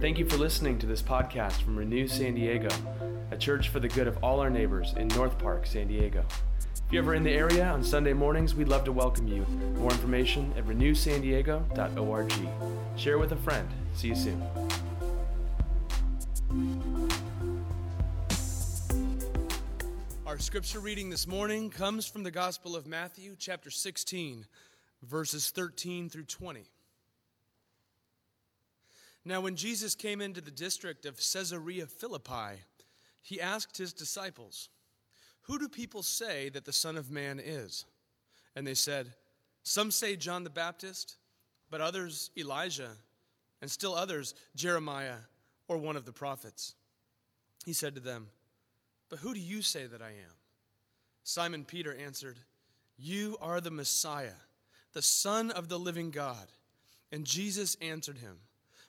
Thank you for listening to this podcast from Renew San Diego, a church for the good of all our neighbors in North Park, San Diego. If you're ever in the area on Sunday mornings, we'd love to welcome you. More information at renewsandiego.org. Share with a friend. See you soon. Our scripture reading this morning comes from the Gospel of Matthew, chapter 16, verses 13 through 20. Now, when Jesus came into the district of Caesarea Philippi, he asked his disciples, Who do people say that the Son of Man is? And they said, Some say John the Baptist, but others Elijah, and still others Jeremiah or one of the prophets. He said to them, But who do you say that I am? Simon Peter answered, You are the Messiah, the Son of the living God. And Jesus answered him,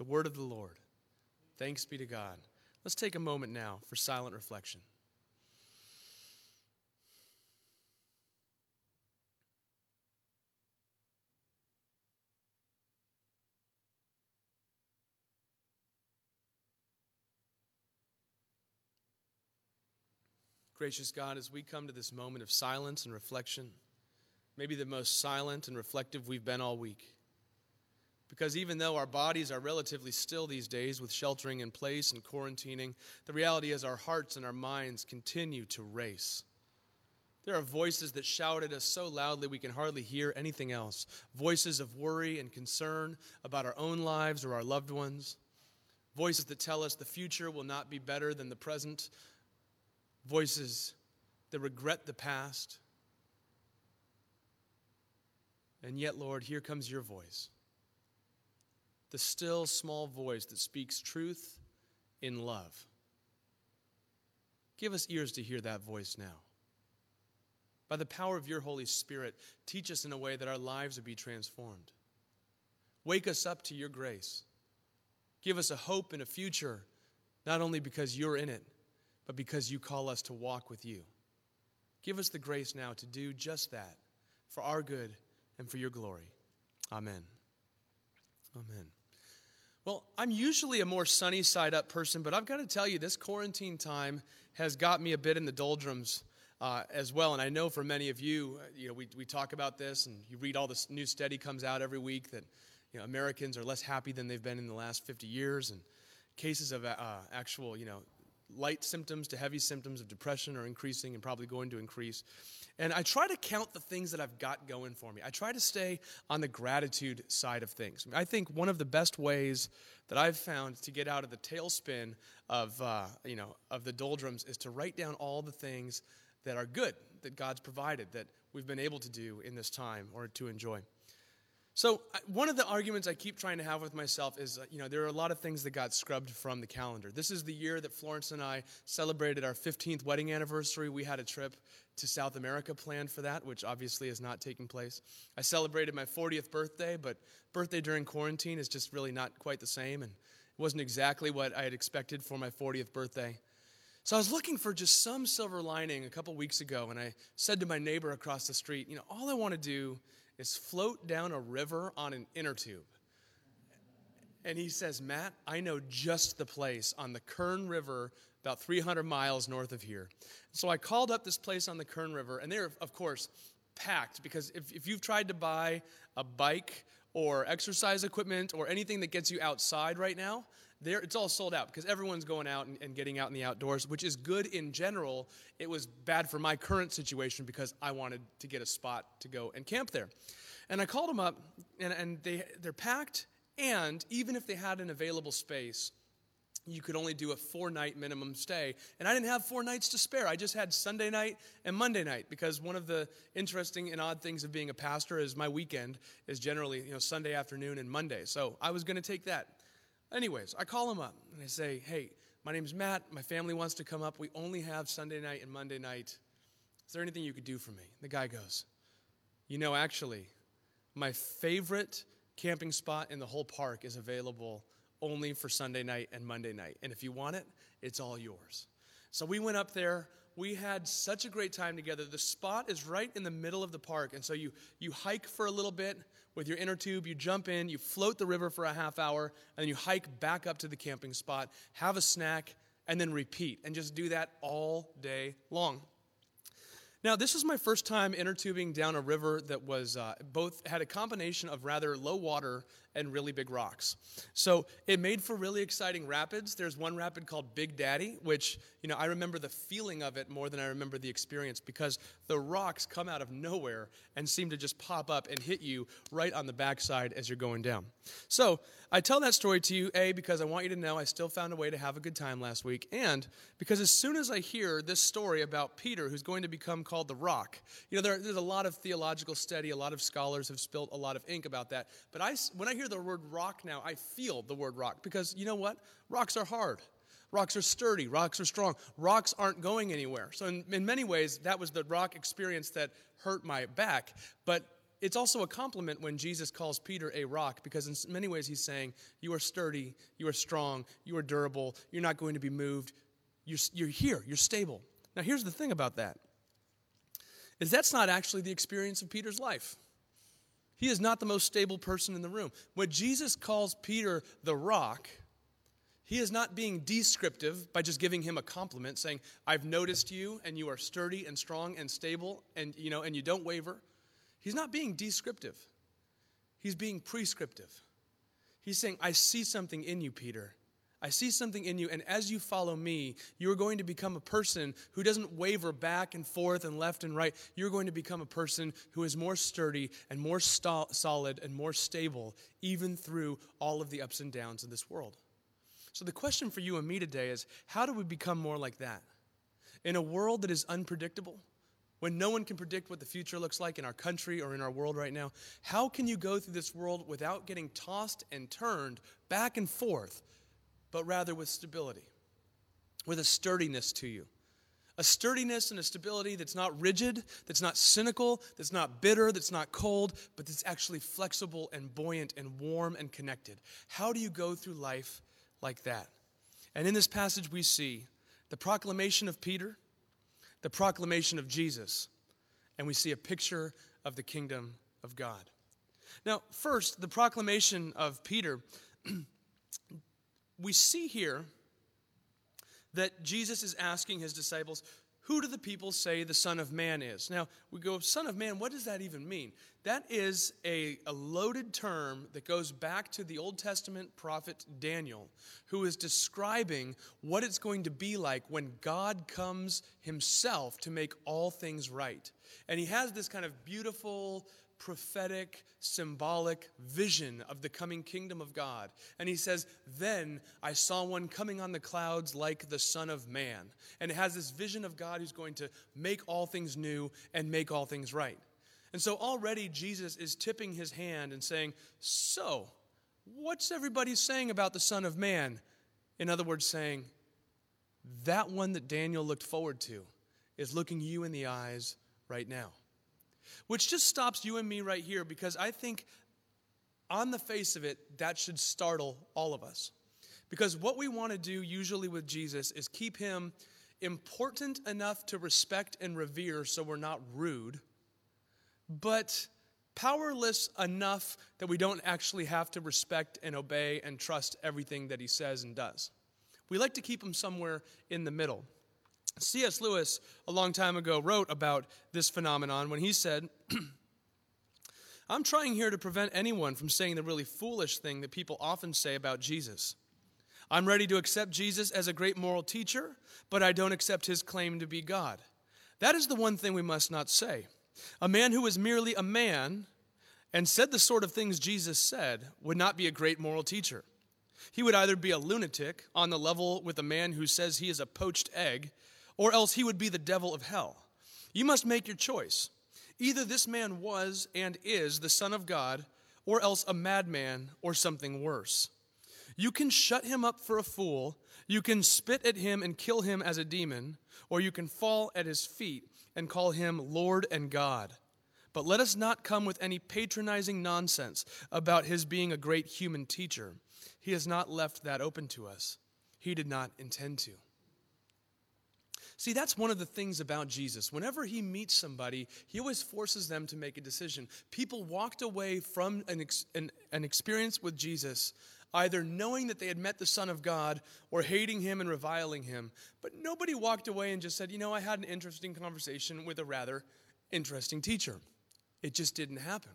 The word of the Lord. Thanks be to God. Let's take a moment now for silent reflection. Gracious God, as we come to this moment of silence and reflection, maybe the most silent and reflective we've been all week. Because even though our bodies are relatively still these days with sheltering in place and quarantining, the reality is our hearts and our minds continue to race. There are voices that shout at us so loudly we can hardly hear anything else. Voices of worry and concern about our own lives or our loved ones. Voices that tell us the future will not be better than the present. Voices that regret the past. And yet, Lord, here comes your voice the still small voice that speaks truth in love. Give us ears to hear that voice now. By the power of your Holy Spirit, teach us in a way that our lives would be transformed. Wake us up to your grace. Give us a hope and a future, not only because you're in it, but because you call us to walk with you. Give us the grace now to do just that for our good and for your glory. Amen. Amen. Well, I'm usually a more sunny side up person, but I've got to tell you, this quarantine time has got me a bit in the doldrums uh, as well. And I know for many of you, uh, you know, we, we talk about this and you read all this new study comes out every week that, you know, Americans are less happy than they've been in the last 50 years. And cases of uh, actual, you know, light symptoms to heavy symptoms of depression are increasing and probably going to increase. And I try to count the things that I've got going for me. I try to stay on the gratitude side of things. I think one of the best ways that I've found to get out of the tailspin of, uh, you know, of the doldrums is to write down all the things that are good that God's provided, that we've been able to do in this time or to enjoy. So, one of the arguments I keep trying to have with myself is, uh, you know, there are a lot of things that got scrubbed from the calendar. This is the year that Florence and I celebrated our 15th wedding anniversary. We had a trip to South America planned for that, which obviously is not taking place. I celebrated my 40th birthday, but birthday during quarantine is just really not quite the same, and it wasn't exactly what I had expected for my 40th birthday. So I was looking for just some silver lining a couple weeks ago, and I said to my neighbor across the street, you know, all I want to do is float down a river on an inner tube. And he says, Matt, I know just the place on the Kern River, about 300 miles north of here. So I called up this place on the Kern River, and they're, of course, packed because if, if you've tried to buy a bike or exercise equipment or anything that gets you outside right now, there it's all sold out because everyone's going out and, and, getting out in the outdoors which is good in general it was bad for my current situation because i wanted to get a spot to go and camp there and i called them up and, and they, they're packed and even if they had an available space you could only do a four night minimum stay. And I didn't have four nights to spare. I just had Sunday night and Monday night because one of the interesting and odd things of being a pastor is my weekend is generally, you know, Sunday afternoon and Monday. So I was going to take that. Anyways, I call him up and I say, hey, my name's Matt. My family wants to come up. We only have Sunday night and Monday night. Is there anything you could do for me? The guy goes, You know, actually, my favorite camping spot in the whole park is available only for Sunday night and Monday night. And if you want it, it's all yours. So we went up there. We had such a great time together. The spot is right in the middle of the park. And so you, you hike for a little bit with your inner tube, you jump in, you float the river for a half hour, and then you hike back up to the camping spot, have a snack, and then repeat. And just do that all day long. Now, this was my first time inner tubing down a river that was uh, both had a combination of rather low water and really big rocks. So it made for really exciting rapids. There's one rapid called Big Daddy, which, you know, I remember the feeling of it more than I remember the experience because the rocks come out of nowhere and seem to just pop up and hit you right on the backside as you're going down. So I tell that story to you, A, because I want you to know I still found a way to have a good time last week, and because as soon as I hear this story about Peter, who's going to become called the rock, you know, there, there's a lot of theological study, a lot of scholars have spilled a lot of ink about that. But I, when I hear the word rock now, I feel the word rock because you know what? Rocks are hard. Rocks are sturdy. Rocks are strong. Rocks aren't going anywhere. So, in, in many ways, that was the rock experience that hurt my back. But it's also a compliment when Jesus calls Peter a rock because, in many ways, he's saying, You are sturdy, you are strong, you are durable, you're not going to be moved, you're, you're here, you're stable. Now, here's the thing about that is that's not actually the experience of Peter's life. He is not the most stable person in the room. When Jesus calls Peter the rock, he is not being descriptive by just giving him a compliment saying, "I've noticed you and you are sturdy and strong and stable and you know and you don't waver." He's not being descriptive. He's being prescriptive. He's saying, "I see something in you, Peter. I see something in you, and as you follow me, you are going to become a person who doesn't waver back and forth and left and right. You're going to become a person who is more sturdy and more st- solid and more stable, even through all of the ups and downs of this world. So, the question for you and me today is how do we become more like that? In a world that is unpredictable, when no one can predict what the future looks like in our country or in our world right now, how can you go through this world without getting tossed and turned back and forth but rather with stability, with a sturdiness to you. A sturdiness and a stability that's not rigid, that's not cynical, that's not bitter, that's not cold, but that's actually flexible and buoyant and warm and connected. How do you go through life like that? And in this passage, we see the proclamation of Peter, the proclamation of Jesus, and we see a picture of the kingdom of God. Now, first, the proclamation of Peter we see here that Jesus is asking his disciples, Who do the people say the Son of Man is? Now, we go, Son of Man, what does that even mean? That is a, a loaded term that goes back to the Old Testament prophet Daniel, who is describing what it's going to be like when God comes himself to make all things right. And he has this kind of beautiful, prophetic, symbolic vision of the coming kingdom of God. And he says, Then I saw one coming on the clouds like the Son of Man. And it has this vision of God who's going to make all things new and make all things right. And so already Jesus is tipping his hand and saying, So, what's everybody saying about the Son of Man? In other words, saying, That one that Daniel looked forward to is looking you in the eyes right now. Which just stops you and me right here because I think, on the face of it, that should startle all of us. Because what we want to do usually with Jesus is keep him important enough to respect and revere so we're not rude, but powerless enough that we don't actually have to respect and obey and trust everything that he says and does. We like to keep him somewhere in the middle. C.S. Lewis, a long time ago, wrote about this phenomenon when he said, I'm trying here to prevent anyone from saying the really foolish thing that people often say about Jesus. I'm ready to accept Jesus as a great moral teacher, but I don't accept his claim to be God. That is the one thing we must not say. A man who was merely a man and said the sort of things Jesus said would not be a great moral teacher. He would either be a lunatic on the level with a man who says he is a poached egg or else he would be the devil of hell. You must make your choice. Either this man was and is the Son of God, or else a madman or something worse. You can shut him up for a fool, you can spit at him and kill him as a demon, or you can fall at his feet and call him Lord and God. But let us not come with any patronizing nonsense about his being a great human teacher. He has not left that open to us. He did not intend to. See, that's one of the things about Jesus. Whenever he meets somebody, he always forces them to make a decision. People walked away from an, ex- an, an experience with Jesus either knowing that they had met the Son of God or hating him and reviling him. But nobody walked away and just said, You know, I had an interesting conversation with a rather interesting teacher. It just didn't happen.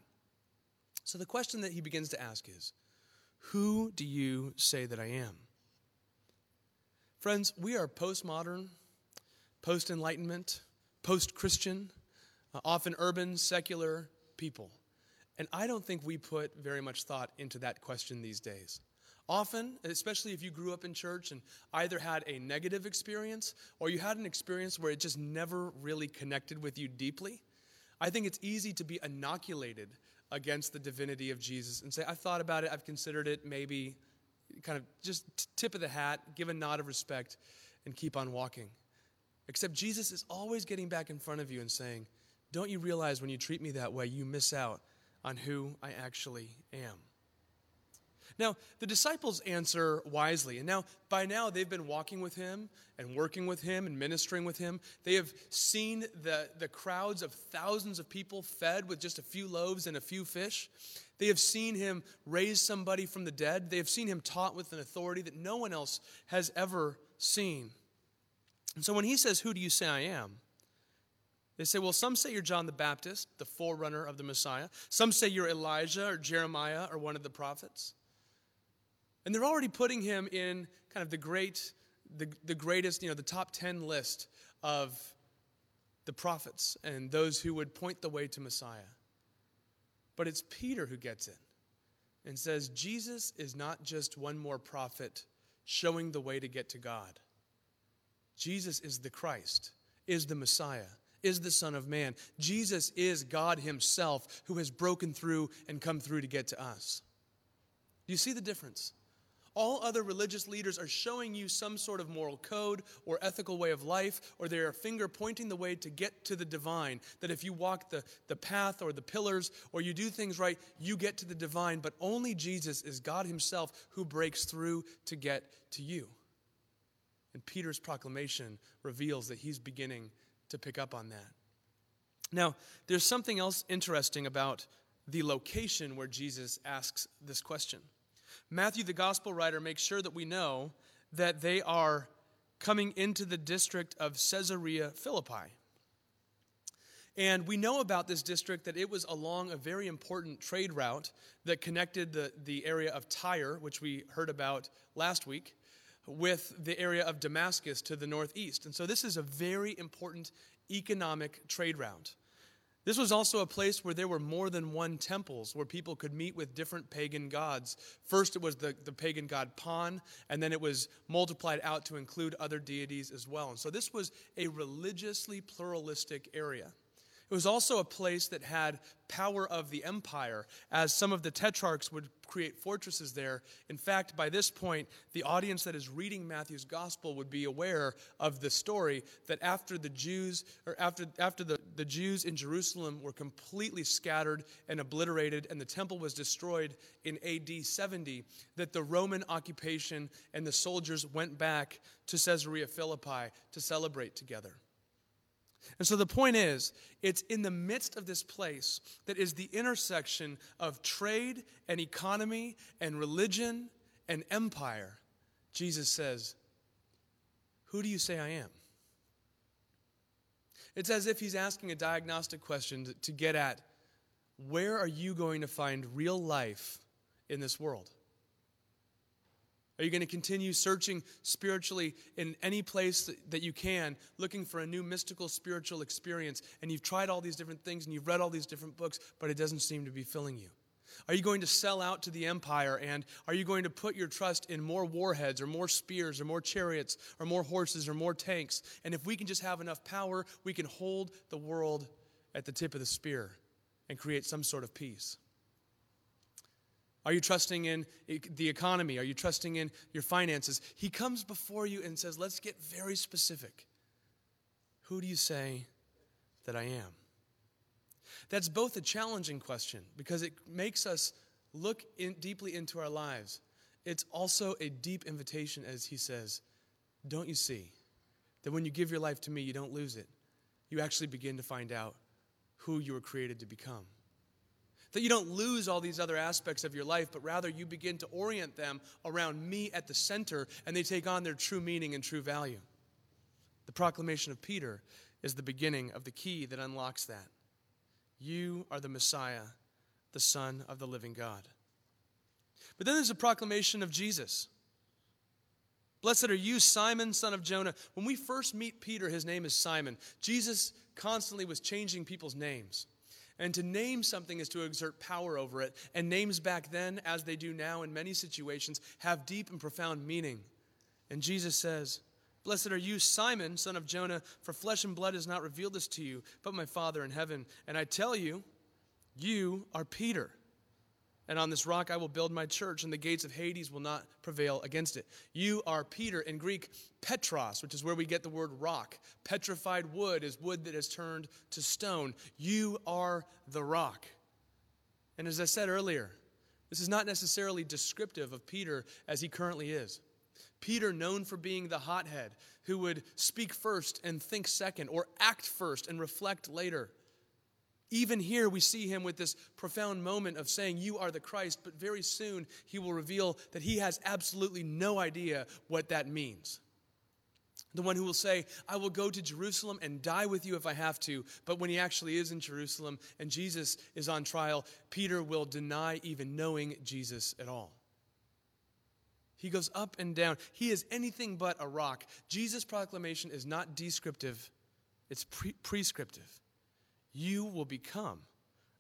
So the question that he begins to ask is Who do you say that I am? Friends, we are postmodern, post enlightenment, post Christian, uh, often urban, secular people. And I don't think we put very much thought into that question these days. Often, especially if you grew up in church and either had a negative experience or you had an experience where it just never really connected with you deeply, I think it's easy to be inoculated against the divinity of Jesus and say, I've thought about it, I've considered it, maybe kind of just tip of the hat, give a nod of respect, and keep on walking. Except Jesus is always getting back in front of you and saying, Don't you realize when you treat me that way, you miss out on who I actually am? Now, the disciples answer wisely. And now, by now, they've been walking with him and working with him and ministering with him. They have seen the, the crowds of thousands of people fed with just a few loaves and a few fish. They have seen him raise somebody from the dead. They have seen him taught with an authority that no one else has ever seen. And so when he says, Who do you say I am? They say, Well, some say you're John the Baptist, the forerunner of the Messiah. Some say you're Elijah or Jeremiah or one of the prophets. And they're already putting him in kind of the great, the, the greatest, you know, the top 10 list of the prophets and those who would point the way to Messiah. But it's Peter who gets it and says, Jesus is not just one more prophet showing the way to get to God. Jesus is the Christ, is the Messiah, is the Son of Man. Jesus is God Himself who has broken through and come through to get to us. Do you see the difference? All other religious leaders are showing you some sort of moral code or ethical way of life, or they are finger pointing the way to get to the divine. That if you walk the, the path or the pillars or you do things right, you get to the divine. But only Jesus is God Himself who breaks through to get to you. And Peter's proclamation reveals that he's beginning to pick up on that. Now, there's something else interesting about the location where Jesus asks this question. Matthew, the gospel writer, makes sure that we know that they are coming into the district of Caesarea Philippi. And we know about this district that it was along a very important trade route that connected the, the area of Tyre, which we heard about last week, with the area of Damascus to the northeast. And so this is a very important economic trade route. This was also a place where there were more than one temples where people could meet with different pagan gods. First, it was the, the pagan god Pan, and then it was multiplied out to include other deities as well. And so this was a religiously pluralistic area. It was also a place that had power of the empire, as some of the tetrarchs would create fortresses there. In fact, by this point, the audience that is reading Matthew's gospel would be aware of the story that after the Jews, or after, after the, the Jews in Jerusalem were completely scattered and obliterated, and the temple was destroyed in AD 70, that the Roman occupation and the soldiers went back to Caesarea Philippi to celebrate together. And so the point is, it's in the midst of this place that is the intersection of trade and economy and religion and empire. Jesus says, Who do you say I am? It's as if he's asking a diagnostic question to, get at where are you going to find real life in this world? Are you going to continue searching spiritually in any place that you can, looking for a new mystical spiritual experience? And you've tried all these different things and you've read all these different books, but it doesn't seem to be filling you. Are you going to sell out to the empire? And are you going to put your trust in more warheads or more spears or more chariots or more horses or more tanks? And if we can just have enough power, we can hold the world at the tip of the spear and create some sort of peace. Are you trusting in the economy? Are you trusting in your finances? He comes before you and says, Let's get very specific. Who do you say that I am? That's both a challenging question because it makes us look in, deeply into our lives. It's also a deep invitation, as he says, Don't you see that when you give your life to me, you don't lose it? You actually begin to find out who you were created to become. That you don't lose all these other aspects of your life, but rather you begin to orient them around me at the center and they take on their true meaning and true value. The proclamation of Peter is the beginning of the key that unlocks that. You are the Messiah, the Son of the living God. But then there's a proclamation of Jesus. Blessed are you, Simon, son of Jonah. When we first meet Peter, his name is Simon. Jesus constantly was changing people's names. And to name something is to exert power over it. And names back then, as they do now in many situations, have deep and profound meaning. And Jesus says, Blessed are you, Simon, son of Jonah, for flesh and blood has not revealed this to you, but my Father in heaven. And I tell you, you are Peter. And on this rock I will build my church, and the gates of Hades will not prevail against it. You are Peter, in Greek, Petros, which is where we get the word rock. Petrified wood is wood that has turned to stone. You are the rock. And as I said earlier, this is not necessarily descriptive of Peter as he currently is. Peter, known for being the hothead, who would speak first and think second, or act first and reflect later. Even here, we see him with this profound moment of saying, You are the Christ, but very soon he will reveal that he has absolutely no idea what that means. The one who will say, I will go to Jerusalem and die with you if I have to. But when he actually is in Jerusalem and Jesus is on trial, Peter will deny even knowing Jesus at all. He goes up and down. He is anything but a rock. Jesus' proclamation is not descriptive, it's pre- prescriptive you will become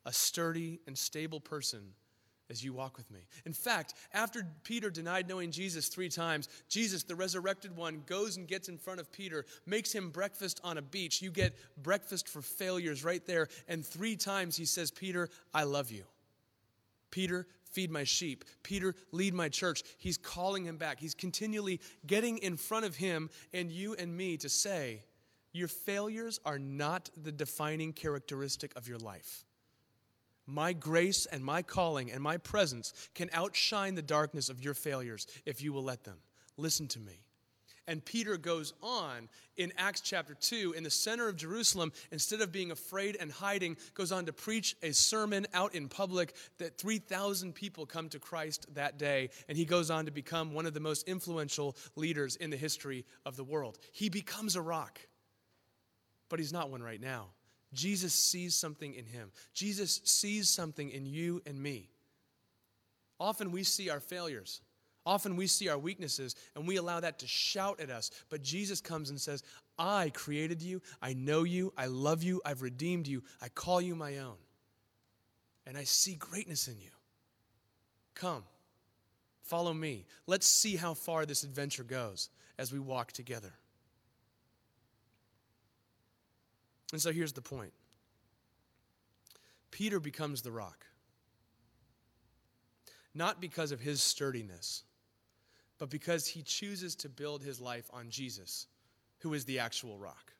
a sturdy and stable person as you walk with me. In fact, after Peter denied knowing Jesus three times, Jesus, the resurrected one, goes and gets in front of Peter, makes him breakfast on a beach. You get breakfast for failures right there. And three times he says, Peter, I love you. Peter, feed my sheep. Peter, lead my church. He's calling him back. He's continually getting in front of him and you and me to say, your failures are not the defining characteristic of your life. My grace and my calling and my presence can outshine the darkness of your failures if you will let them. Listen to me. And Peter goes on in Acts chapter 2 in the center of Jerusalem, instead of being afraid and hiding, goes on to preach a sermon out in public that 3,000 people come to Christ that day. And he goes on to become one of the most influential leaders in the history of the world. He becomes a rock but he's not one right now. Jesus sees something in him. Jesus sees something in you and me. Often we see our failures. Often we see our weaknesses and we allow that to shout at us. But Jesus comes and says, I created you. I know you. I love you. I've redeemed you. I call you my own. And I see greatness in you. Come, follow me. Let's see how far this adventure goes as we walk together. And so here's the point Peter becomes the rock. Not because of his sturdiness, but because he chooses to build his life on Jesus, who is the actual rock.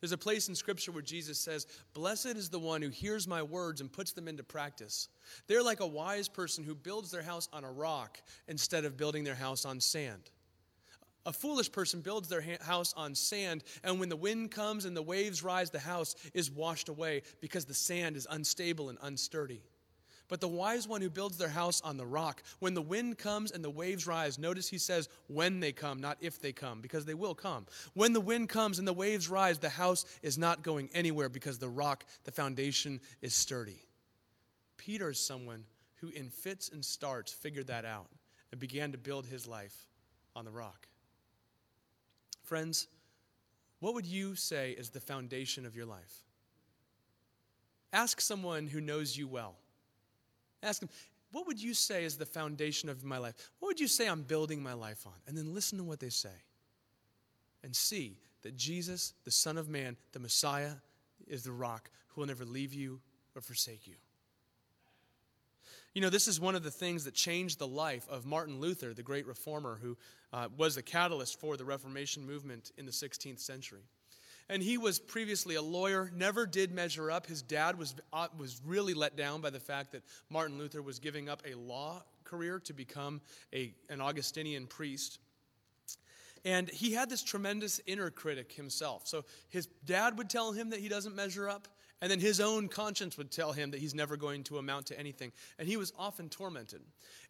There's a place in Scripture where Jesus says, Blessed is the one who hears my words and puts them into practice. They're like a wise person who builds their house on a rock instead of building their house on sand. A foolish person builds their house on sand, and when the wind comes and the waves rise, the house is washed away because the sand is unstable and unsturdy. But the wise one who builds their house on the rock, when the wind comes and the waves rise, notice he says when they come, not if they come, because they will come. When the wind comes and the waves rise, the house is not going anywhere because the rock, the foundation, is sturdy. Peter is someone who, in fits and starts, figured that out and began to build his life on the rock. Friends, what would you say is the foundation of your life? Ask someone who knows you well. Ask them, what would you say is the foundation of my life? What would you say I'm building my life on? And then listen to what they say. And see that Jesus, the Son of Man, the Messiah, is the rock who will never leave you or forsake you. You know, this is one of the things that changed the life of Martin Luther, the great reformer who uh, was the catalyst for the Reformation movement in the 16th century. And he was previously a lawyer, never did measure up. His dad was, uh, was really let down by the fact that Martin Luther was giving up a law career to become a, an Augustinian priest. And he had this tremendous inner critic himself. So his dad would tell him that he doesn't measure up. And then his own conscience would tell him that he's never going to amount to anything. And he was often tormented.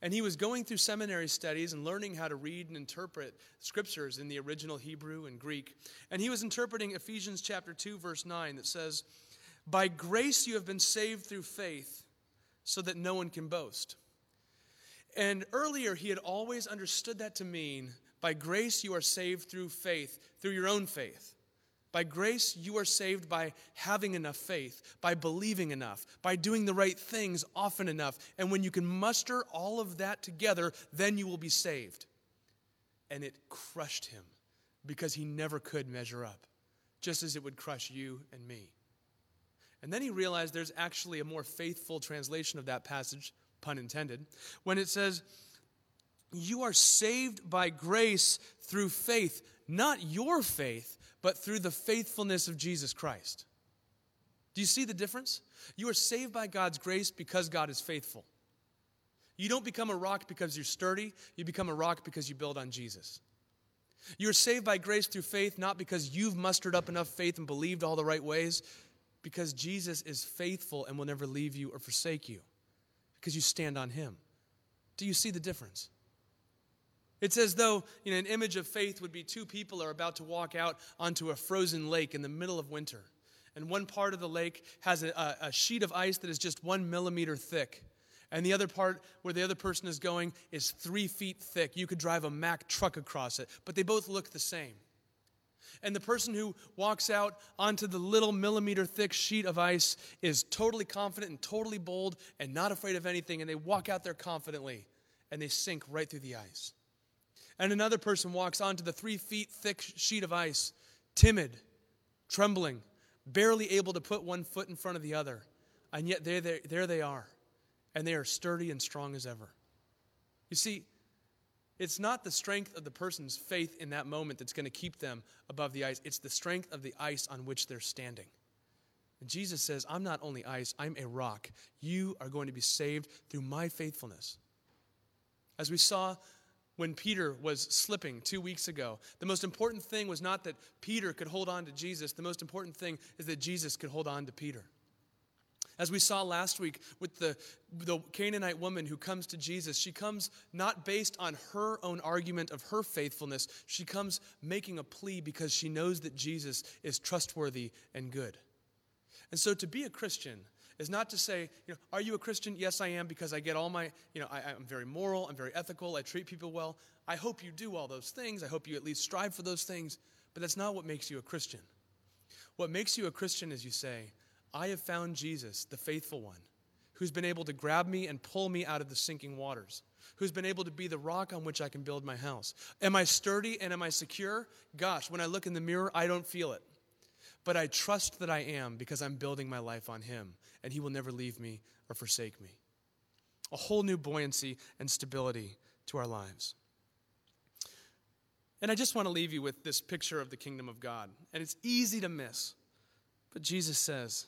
And he was going through seminary studies and learning how to read and interpret scriptures in the original Hebrew and Greek. And he was interpreting Ephesians chapter 2 verse 9 that says, "By grace you have been saved through faith, so that no one can boast." And earlier he had always understood that to mean, by grace you are saved through faith, through your own faith. By grace, you are saved by having enough faith, by believing enough, by doing the right things often enough. And when you can muster all of that together, then you will be saved. And it crushed him because he never could measure up, just as it would crush you and me. And then he realized there's actually a more faithful translation of that passage, pun intended, when it says, You are saved by grace through faith, not your faith but through the faithfulness of Jesus Christ. Do you see the difference? You are saved by God's grace because God is faithful. You don't become a rock because you're sturdy, you become a rock because you build on Jesus. You're saved by grace through faith, not because you've mustered up enough faith and believed all the right ways, because Jesus is faithful and will never leave you or forsake you, because you stand on Him. Do you see the difference? It's as though you know, an image of faith would be two people are about to walk out onto a frozen lake in the middle of winter. And one part of the lake has a, a sheet of ice that is just one millimeter thick. And the other part where the other person is going is three feet thick. You could drive a Mack truck across it, but they both look the same. And the person who walks out onto the little millimeter thick sheet of ice is totally confident and totally bold and not afraid of anything. And they walk out there confidently and they sink right through the ice. And another person walks onto the three feet thick sheet of ice, timid, trembling, barely able to put one foot in front of the other. And yet there, there, there they are. And they are sturdy and strong as ever. You see, it's not the strength of the person's faith in that moment that's going to keep them above the ice, it's the strength of the ice on which they're standing. And Jesus says, I'm not only ice, I'm a rock. You are going to be saved through my faithfulness. As we saw when Peter was slipping two weeks ago. The most important thing was not that Peter could hold on to Jesus, the most important thing is that Jesus could hold on to Peter. As we saw last week with the, the Canaanite woman who comes to Jesus, she comes not based on her own argument of her faithfulness. She comes making a plea because she knows that Jesus is trustworthy and good. And so to be a Christian, is not to say, you know, are you a Christian? Yes, I am, because I get all my, you know, I, I'm very moral, I'm very ethical, I treat people well. I hope you do all those things. I hope you at least strive for those things. But that's not what makes you a Christian. What makes you a Christian is you say, I have found Jesus, the faithful one, who's been able to grab me and pull me out of the sinking waters, who's been able to be the rock on which I can build my house. Am I sturdy and am I secure? Gosh, when I look in the mirror, I don't feel it. But I trust that I am because I'm building my life on Him, and He will never leave me or forsake me. A whole new buoyancy and stability to our lives. And I just want to leave you with this picture of the kingdom of God. And it's easy to miss. But Jesus says,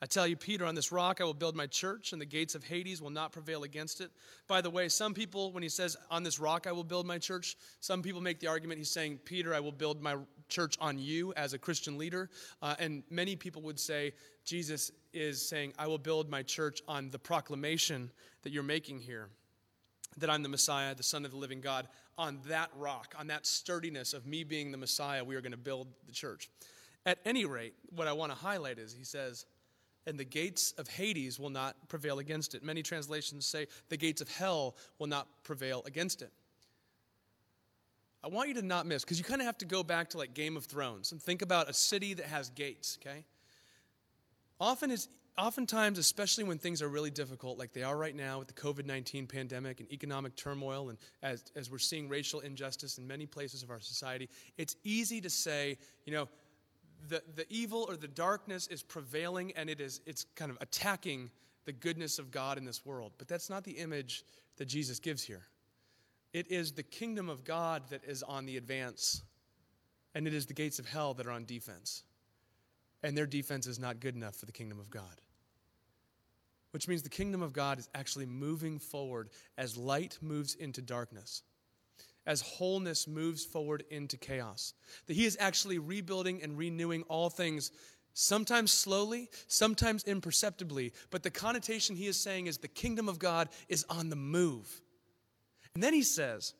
I tell you, Peter, on this rock I will build my church, and the gates of Hades will not prevail against it. By the way, some people, when he says, On this rock I will build my church, some people make the argument he's saying, Peter, I will build my church on you as a Christian leader. Uh, and many people would say, Jesus is saying, I will build my church on the proclamation that you're making here that I'm the Messiah, the Son of the living God. On that rock, on that sturdiness of me being the Messiah, we are going to build the church. At any rate, what I want to highlight is he says, and the gates of Hades will not prevail against it. Many translations say the gates of hell will not prevail against it. I want you to not miss, because you kind of have to go back to like Game of Thrones and think about a city that has gates, okay? Often is oftentimes, especially when things are really difficult, like they are right now with the COVID 19 pandemic and economic turmoil, and as, as we're seeing racial injustice in many places of our society, it's easy to say, you know, the, the evil or the darkness is prevailing and it is it's kind of attacking the goodness of God in this world. But that's not the image that Jesus gives here. It is the kingdom of God that is on the advance, and it is the gates of hell that are on defense. And their defense is not good enough for the kingdom of God. Which means the kingdom of God is actually moving forward as light moves into darkness as wholeness moves forward into chaos. That He is actually rebuilding and renewing all things, sometimes slowly, sometimes imperceptibly. But the connotation He is saying is the kingdom of God is on the move. And then He says,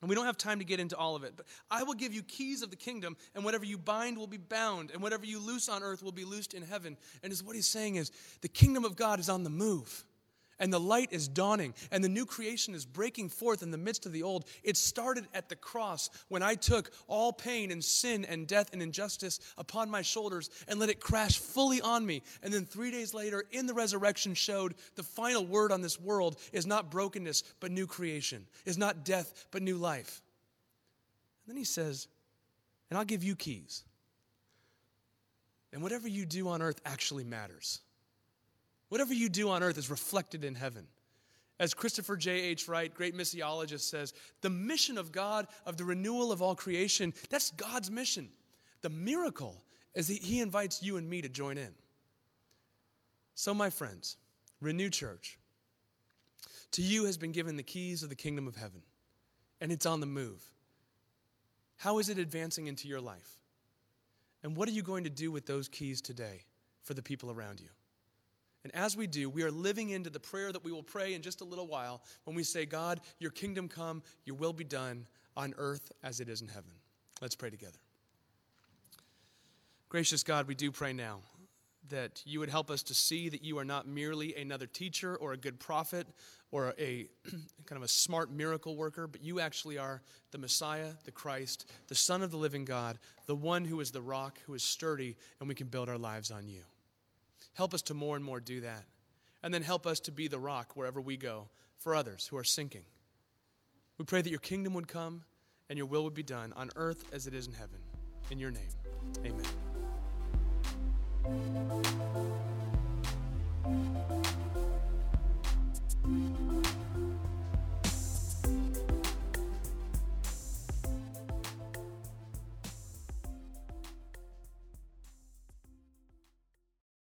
and we don't have time to get into all of it, but I will give you keys of the kingdom, and whatever you bind will be bound, and whatever you loose on earth will be loosed in heaven. And is what he's saying is the kingdom of God is on the move and the light is dawning, and the new creation is breaking forth in the midst of the old. It started at the cross when I took all pain and sin and death and injustice upon my shoulders and let it crash fully on me. And then three days later, in the resurrection, showed the final word on this world is not brokenness, but new creation, is not death, but new life. And then he says, and I'll give you keys. And whatever you do on earth actually matters. Whatever you do on earth is reflected in heaven. As Christopher J.H. Wright, great missiologist, says, the mission of God, of the renewal of all creation, that's God's mission. The miracle is that He invites you and me to join in. So, my friends, Renew Church, to you has been given the keys of the kingdom of heaven, and it's on the move. How is it advancing into your life? And what are you going to do with those keys today for the people around you? And as we do, we are living into the prayer that we will pray in just a little while when we say, God, your kingdom come, your will be done on earth as it is in heaven. Let's pray together. Gracious God, we do pray now that you would help us to see that you are not merely another teacher or a good prophet or a kind of a smart miracle worker, but you actually are the Messiah, the Christ, the Son of the living God, the one who is the rock, who is sturdy, and we can build our lives on you. Help us to more and more do that. And then help us to be the rock wherever we go for others who are sinking. We pray that your kingdom would come and your will would be done on earth as it is in heaven. In your name, amen.